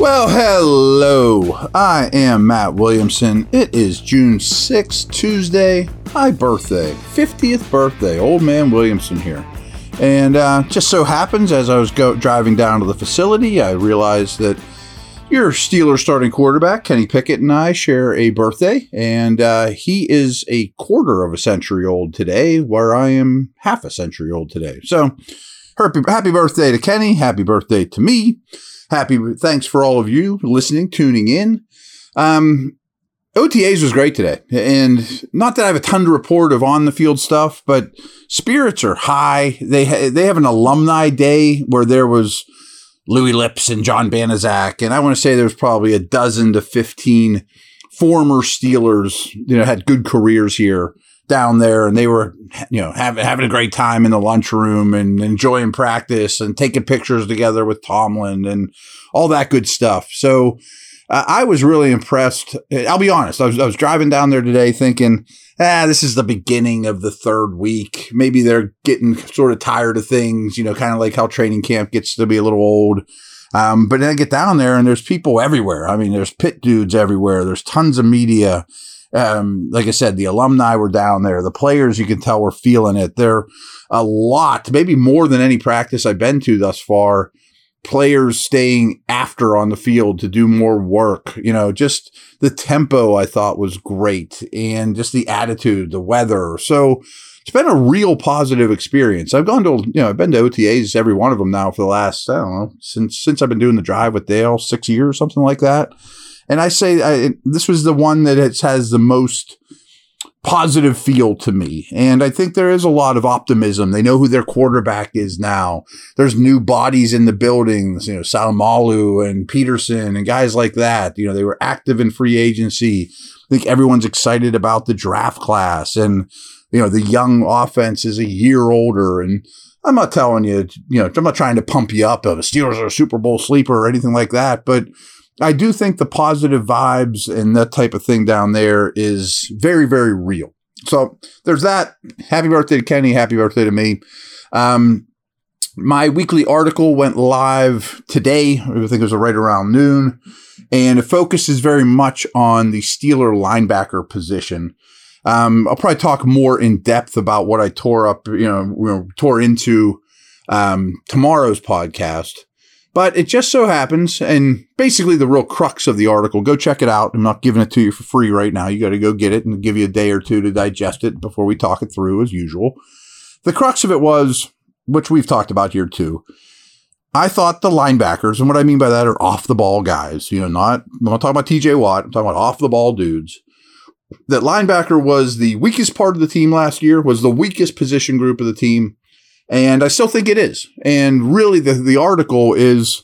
Well, hello. I am Matt Williamson. It is June 6th, Tuesday. My birthday, 50th birthday. Old man Williamson here. And uh, just so happens, as I was go- driving down to the facility, I realized that your Steelers starting quarterback, Kenny Pickett, and I share a birthday. And uh, he is a quarter of a century old today, where I am half a century old today. So happy, happy birthday to Kenny. Happy birthday to me happy. Thanks for all of you listening, tuning in. Um, OTAs was great today. And not that I have a ton to report of on the field stuff, but spirits are high. They, ha- they have an alumni day where there was Louis Lipps and John Banaszak. And I want to say there's probably a dozen to 15 former Steelers, you know, had good careers here down there and they were, you know, having, having a great time in the lunchroom and enjoying practice and taking pictures together with Tomlin and all that good stuff. So uh, I was really impressed. I'll be honest. I was, I was driving down there today thinking, ah, this is the beginning of the third week. Maybe they're getting sort of tired of things, you know, kind of like how training camp gets to be a little old. Um, but then I get down there and there's people everywhere. I mean, there's pit dudes everywhere. There's tons of media um, like I said, the alumni were down there. The players, you can tell, were feeling it. There a lot, maybe more than any practice I've been to thus far. Players staying after on the field to do more work. You know, just the tempo I thought was great, and just the attitude, the weather. So it's been a real positive experience. I've gone to, you know, I've been to OTAs every one of them now for the last, I don't know, since since I've been doing the drive with Dale, six years, something like that. And I say I, this was the one that has the most positive feel to me. And I think there is a lot of optimism. They know who their quarterback is now. There's new bodies in the buildings, you know, Seumalo and Peterson and guys like that. You know, they were active in free agency. I think everyone's excited about the draft class and, you know, the young offense is a year older. And I'm not telling you, you know, I'm not trying to pump you up. Oh, the Steelers are a Super Bowl sleeper or anything like that. But I do think the positive vibes and that type of thing down there is very, very real. So there's that. Happy birthday to Kenny. Happy birthday to me. Um, my weekly article went live today. I think it was right around noon. And it focuses very much on the Steeler linebacker position. Um, I'll probably talk more in depth about what I tore up, you know, tore into um, tomorrow's podcast. But it just so happens, and basically the real crux of the article, go check it out. I'm not giving it to you for free right now. You got to go get it and give you a day or two to digest it before we talk it through as usual. The crux of it was, which we've talked about here too. I thought the linebackers, and what I mean by that are off the ball guys, you know, not, I'm not talking about TJ Watt, I'm talking about off the ball dudes. That linebacker was the weakest part of the team last year, was the weakest position group of the team and I still think it is. And really, the, the article is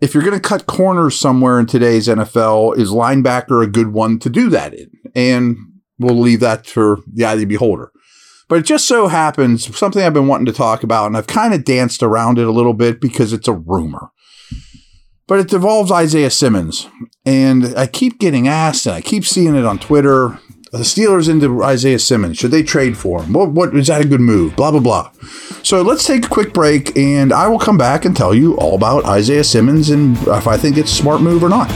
if you're going to cut corners somewhere in today's NFL, is linebacker a good one to do that in? And we'll leave that for the eye of the beholder. But it just so happens something I've been wanting to talk about, and I've kind of danced around it a little bit because it's a rumor. But it involves Isaiah Simmons. And I keep getting asked, and I keep seeing it on Twitter the Steelers into Isaiah Simmons. Should they trade for him? What, what is that a good move? Blah blah blah. So let's take a quick break, and I will come back and tell you all about Isaiah Simmons and if I think it's a smart move or not.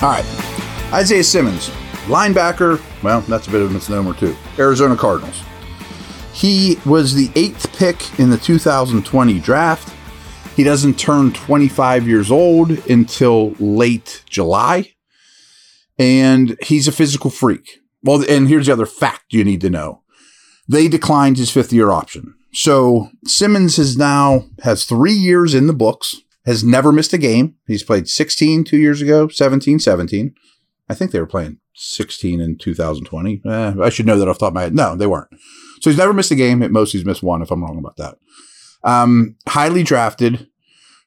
All right. Isaiah Simmons, linebacker. Well, that's a bit of a misnomer, too. Arizona Cardinals. He was the eighth pick in the 2020 draft. He doesn't turn 25 years old until late July. And he's a physical freak. Well, and here's the other fact you need to know they declined his fifth year option. So Simmons has now has three years in the books, has never missed a game. He's played 16 two years ago, 17, 17. I think they were playing 16 in 2020. Eh, I should know that off the top of my head. No, they weren't. So he's never missed a game. At most, he's missed one, if I'm wrong about that. Um, highly drafted,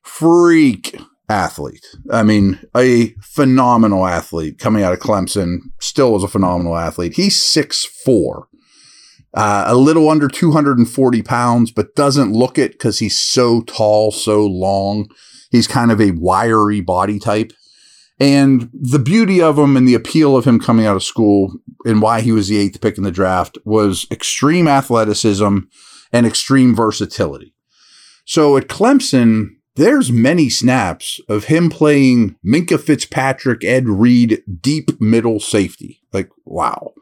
freak athlete. I mean, a phenomenal athlete coming out of Clemson. Still is a phenomenal athlete. He's six four uh, a little under 240 pounds, but doesn't look it because he's so tall, so long. He's kind of a wiry body type. And the beauty of him and the appeal of him coming out of school and why he was the eighth pick in the draft was extreme athleticism and extreme versatility. So at Clemson, there's many snaps of him playing Minkah Fitzpatrick, Ed Reed, deep middle safety. Like, wow.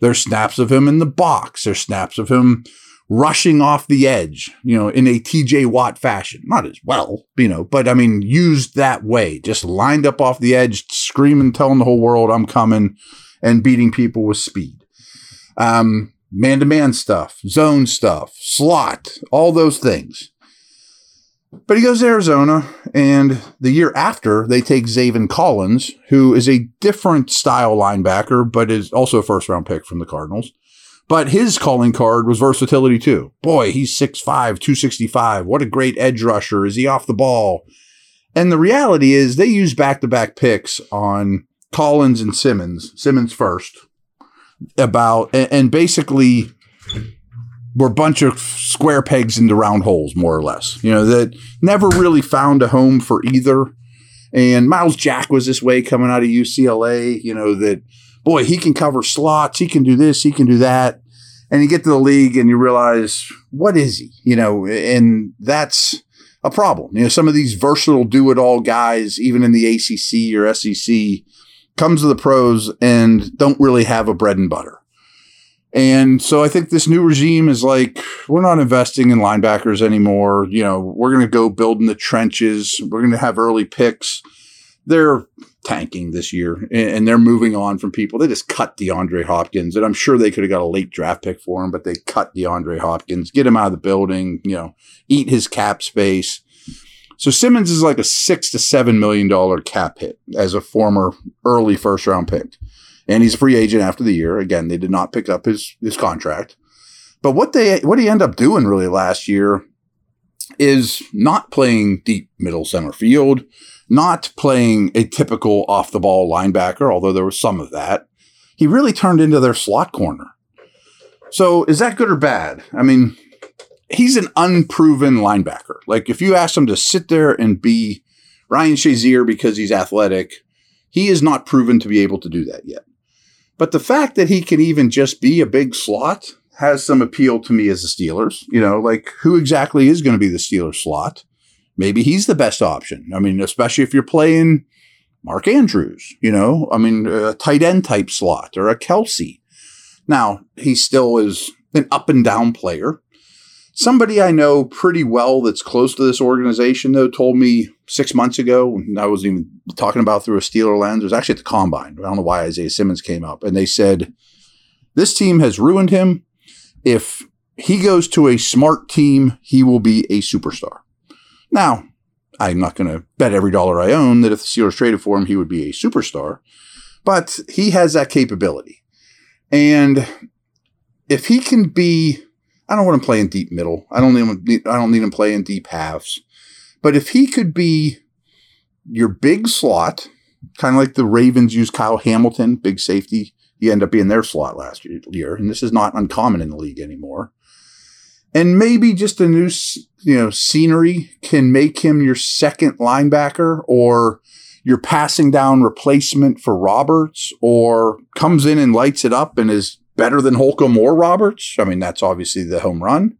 There's snaps of him in the box. There's snaps of him rushing off the edge, you know, in a TJ Watt fashion. Not as well, you know, but I mean, used that way, just lined up off the edge, screaming, telling the whole world I'm coming and beating people with speed. Um, man to man stuff, zone stuff, slot, all those things. But he goes to Arizona, and the year after, they take Zaven Collins, who is a different style linebacker, but is also a first round pick from the Cardinals. But his calling card was versatility too. Boy, he's 6'5, 265. What a great edge rusher. Is he off the ball? And the reality is, they use back to back picks on Collins and Simmons, Simmons first, about, and basically were a bunch of square pegs into round holes, more or less. You know, that never really found a home for either. And Myles Jack was this way coming out of UCLA, you know, that boy, he can cover slots, he can do this, he can do that. And you get to the league and you realize, what is he? You know, and that's a problem. You know, some of these versatile do it all guys, even in the ACC or SEC, comes to the pros and don't really have a bread and butter. And so I think this new regime is like, we're not investing in linebackers anymore. You know, we're going to go build in the trenches. We're going to have early picks. They're tanking this year and they're moving on from people. They just cut DeAndre Hopkins, and I'm sure they could have got a late draft pick for him, but they cut DeAndre Hopkins, get him out of the building, you know, eat his cap space. So Simmons is like a six to seven million dollar cap hit as a former early first round pick and he's a free agent after the year. Again, they did not pick up his his contract. But what they what he ended up doing really last year is not playing deep middle center field, not playing a typical off the ball linebacker, although there was some of that. He really turned into their slot corner. So is that good or bad? I mean, he's an unproven linebacker. Like if you ask him to sit there and be Ryan Shazier because he's athletic, he is not proven to be able to do that yet. But the fact that he can even just be a big slot has some appeal to me as the Steelers. You know, like who exactly is going to be the Steelers slot? Maybe he's the best option. I mean, especially if you're playing Mark Andrews, you know, I mean, a tight end type slot or a Kelce. Now, he still is an up and down player. Somebody I know pretty well that's close to this organization, though, told me six months ago, and I wasn't even talking about through a Steeler lens, it was actually at the combine. I don't know why Isaiah Simmons came up. And they said, This team has ruined him. If he goes to a smart team, he will be a superstar. Now, I'm not going to bet every dollar I own that if the Steelers traded for him, he would be a superstar, but he has that capability. And if he can be I don't want him playing deep middle. I don't need, I don't need him playing deep halves. But if he could be your big slot, kind of like the Ravens use Kyle Hamilton, big safety, he ended up being their slot last year, and this is not uncommon in the league anymore. And maybe just a new, you know, scenery can make him your second linebacker or your passing down replacement for Roberts, or comes in and lights it up and is better than Holcomb or Roberts, I mean, that's obviously the home run,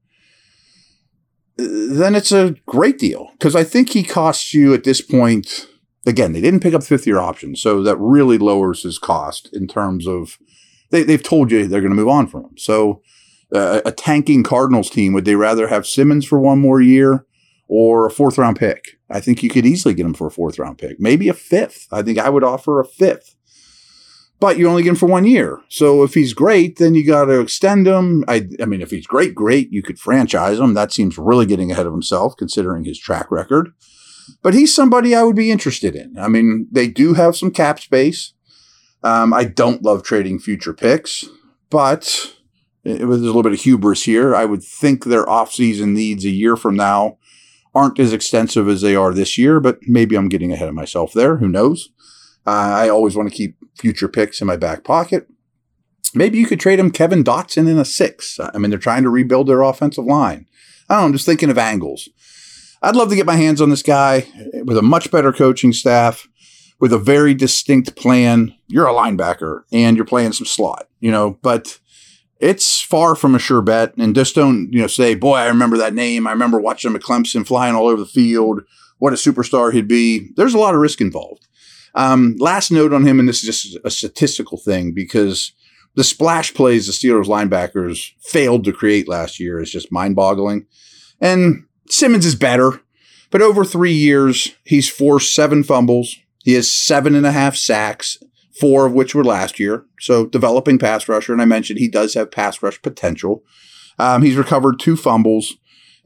uh, then it's a great deal because I think he costs you at this point again, they didn't pick up fifth year options. So that really lowers his cost in terms of they, they've told you they're going to move on from him. So uh, a tanking Cardinals team, would they rather have Simmons for one more year or a fourth round pick? I think you could easily get him for a fourth round pick, maybe a fifth. I think I would offer a fifth. But you only get him for one year. So if he's great, then you got to extend him. I, I mean, if he's great, great, you could franchise him. That seems really getting ahead of himself considering his track record. But he's somebody I would be interested in. I mean, they do have some cap space. Um, I don't love trading future picks, but it was a little bit of hubris here. I would think their offseason needs a year from now aren't as extensive as they are this year, but maybe I'm getting ahead of myself there. Who knows? Uh, I always want to keep future picks in my back pocket. Maybe you could trade him Kevin Dotson in a six. I mean, they're trying to rebuild their offensive line. I don't know, I'm just thinking of angles. I'd love to get my hands on this guy with a much better coaching staff, with a very distinct plan. You're a linebacker and you're playing some slot, you know, but it's far from a sure bet. And just don't, you know, say, boy, I remember that name. I remember watching him at Clemson flying all over the field. What a superstar he'd be. There's a lot of risk involved. Um, last note on him, and this is just a statistical thing because the splash plays the Steelers linebackers failed to create last year is just mind boggling. And Simmons is better, but over three years, he's forced seven fumbles. He has seven and a half sacks four of which were last year. So developing pass rusher, and I mentioned he does have pass rush potential. Um, he's recovered two fumbles,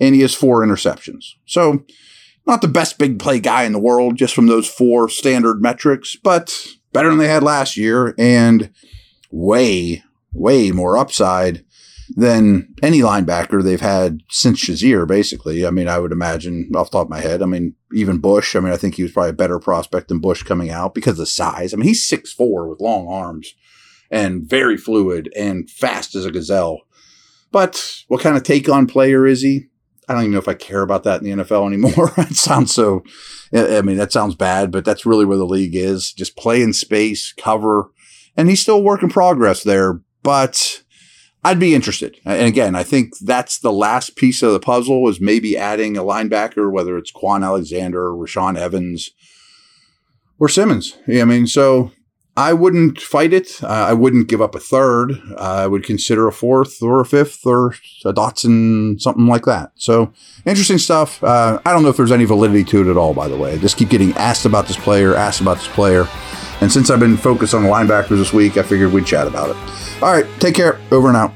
and he has four interceptions. So not the best big play guy in the world, just from those four standard metrics, but better than they had last year, and way, way more upside than any linebacker they've had since Shazier, basically. I mean, I would imagine off the top of my head. I mean, even Bush, I mean, I think he was probably a better prospect than Bush coming out because of size. I mean, he's six four with long arms and very fluid and fast as a gazelle. But what kind of take on player is he? I don't even know if I care about that in the NFL anymore. it sounds so, I mean, that sounds bad, but that's really where the league is. Just play in space, cover. And he's still a work in progress there. But I'd be interested. And again, I think that's the last piece of the puzzle is maybe adding a linebacker, whether it's Kwon Alexander, Rashaan Evans, or Simmons. I mean, so I wouldn't fight it. I wouldn't give up a third. I would consider a fourth or a fifth or a Dotson, something like that. So interesting stuff. Uh, I don't know if there's any validity to it at all, by the way. I just keep getting asked about this player, asked about this player. And since I've been focused on linebackers this week, I figured we'd chat about it. All right, take care. Over and out.